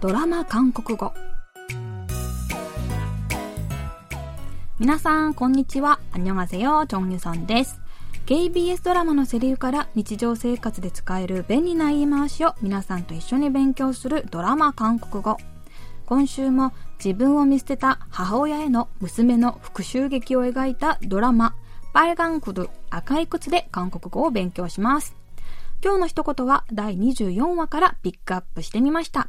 ドラマ韓国語。皆さんこんにちは。アンニョンアセヨチョンユさんです KBS ドラマのセリフから日常生活で使える便利な言い回しを皆さんと一緒に勉強するドラマ韓国語。今週も自分を見捨てた母親への娘の復讐劇を描いたドラマ「パイガンクル赤い靴」で韓国語を勉強します。今日の一言は第24話からピックアップしてみました。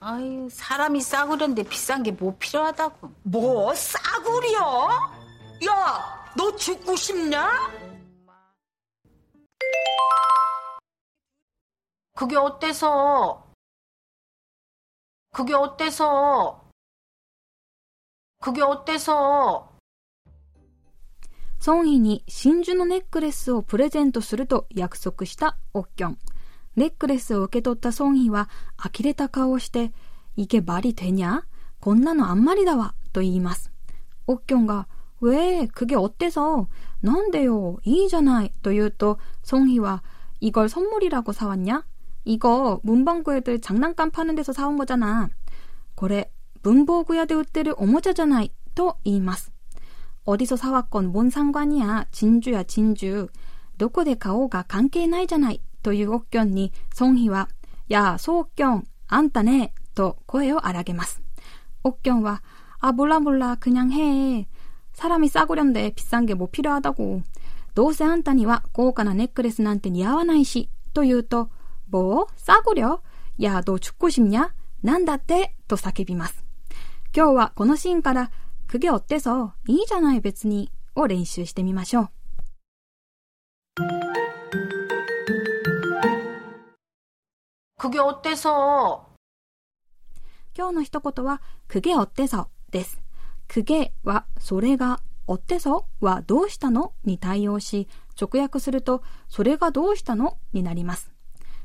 아유 사람이 싸구려인데 비싼 게 뭐 필요하다고. 뭐 싸구려? 야, 너 죽고 싶냐? 그게 어때서? 그게 어때서? 그게 어때서? ソンヒに真珠のネックレスをプレゼントすると約束したオッキョン。 ネックレスを受け取ったソンヒは呆れた顔をして、いけばりてにゃこんなのあんまりだわ、と言います。オッキョンが、왜 그게 어때서? なんでよ、いいじゃない、と言うと、ソンヒは、이걸선물이라고사왔냐이거문방구애들장난감파는데서사온거잖아これ、文房具屋で売ってるおもちゃじゃない、と言います。어디서사왔건뭔상관이야진주야진 주。 どこで買おうが関係ないじゃない。 というオッキョンに、ソンヒは、やあ、ソーキョン、あんたね、と声を荒げます。オッキョンは、あ、몰라몰라그냥해사람이싸구려인데비싼게뭐필요하다고どうせあんたには高価なネックレスなんて似合わないし、と言うと、뭐 싸구려や、どう죽고싶냐なんだってと叫びます。今日はこのシーンから、그게어때서いいじゃない別にを練習してみましょう。 苦行ってそう。今日の一言は、くげおってそうです。くげは、それが、おってそうはどうしたのに対応し、直訳すると、それがどうしたのになります。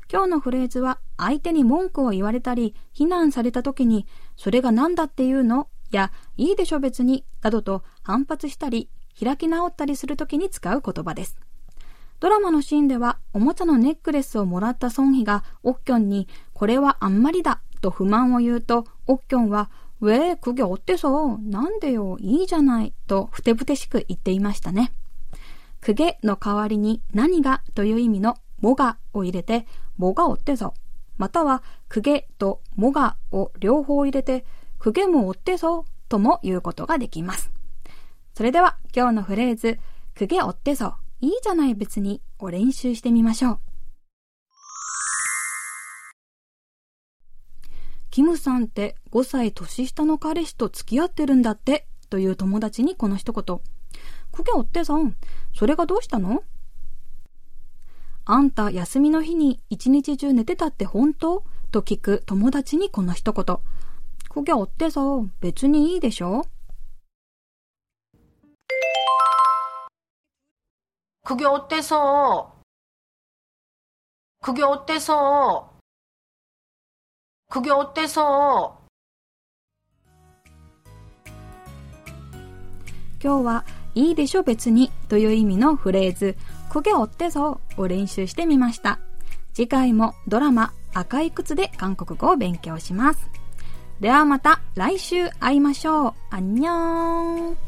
今日のフレーズは、相手に文句を言われたり、非難された時に、それが何だっていうの？や、いいでしょ別に、などと反発したり、開き直ったりする時に使う言葉です。ドラマのシーンでは、おもちゃのネックレスをもらったソンヒが、オッキョンに、これはあんまりだ、と不満を言うと、オッキョンは、ウェー、苦行ってそう、なんでよ、いいじゃない、と、ふてぶてしく言っていましたね。くげの代わりに、何がという意味の、もがを入れて、もがおってぞ。または、くげともがを両方入れて、くげもおってぞ、とも言うことができます。それでは、今日のフレーズ、くげおってぞいいじゃない別にを練習してみましょう。キムさんって5歳年下の彼氏と付き合ってるんだってという友達にこの一言。くげおってさん、それがどうしたの？あんた休みの日に一日中寝てたって本当？と聞く友達にこの一言。くげおってさ、別にいいでしょ？苦行ってそう。苦行ってそう。苦行ってそう。今日はいいでしょ別にという意味のフレーズくげおってそうを練習してみました。次回もドラマ赤い靴で韓国語を勉強します。ではまた来週会いましょう。あんにょーん。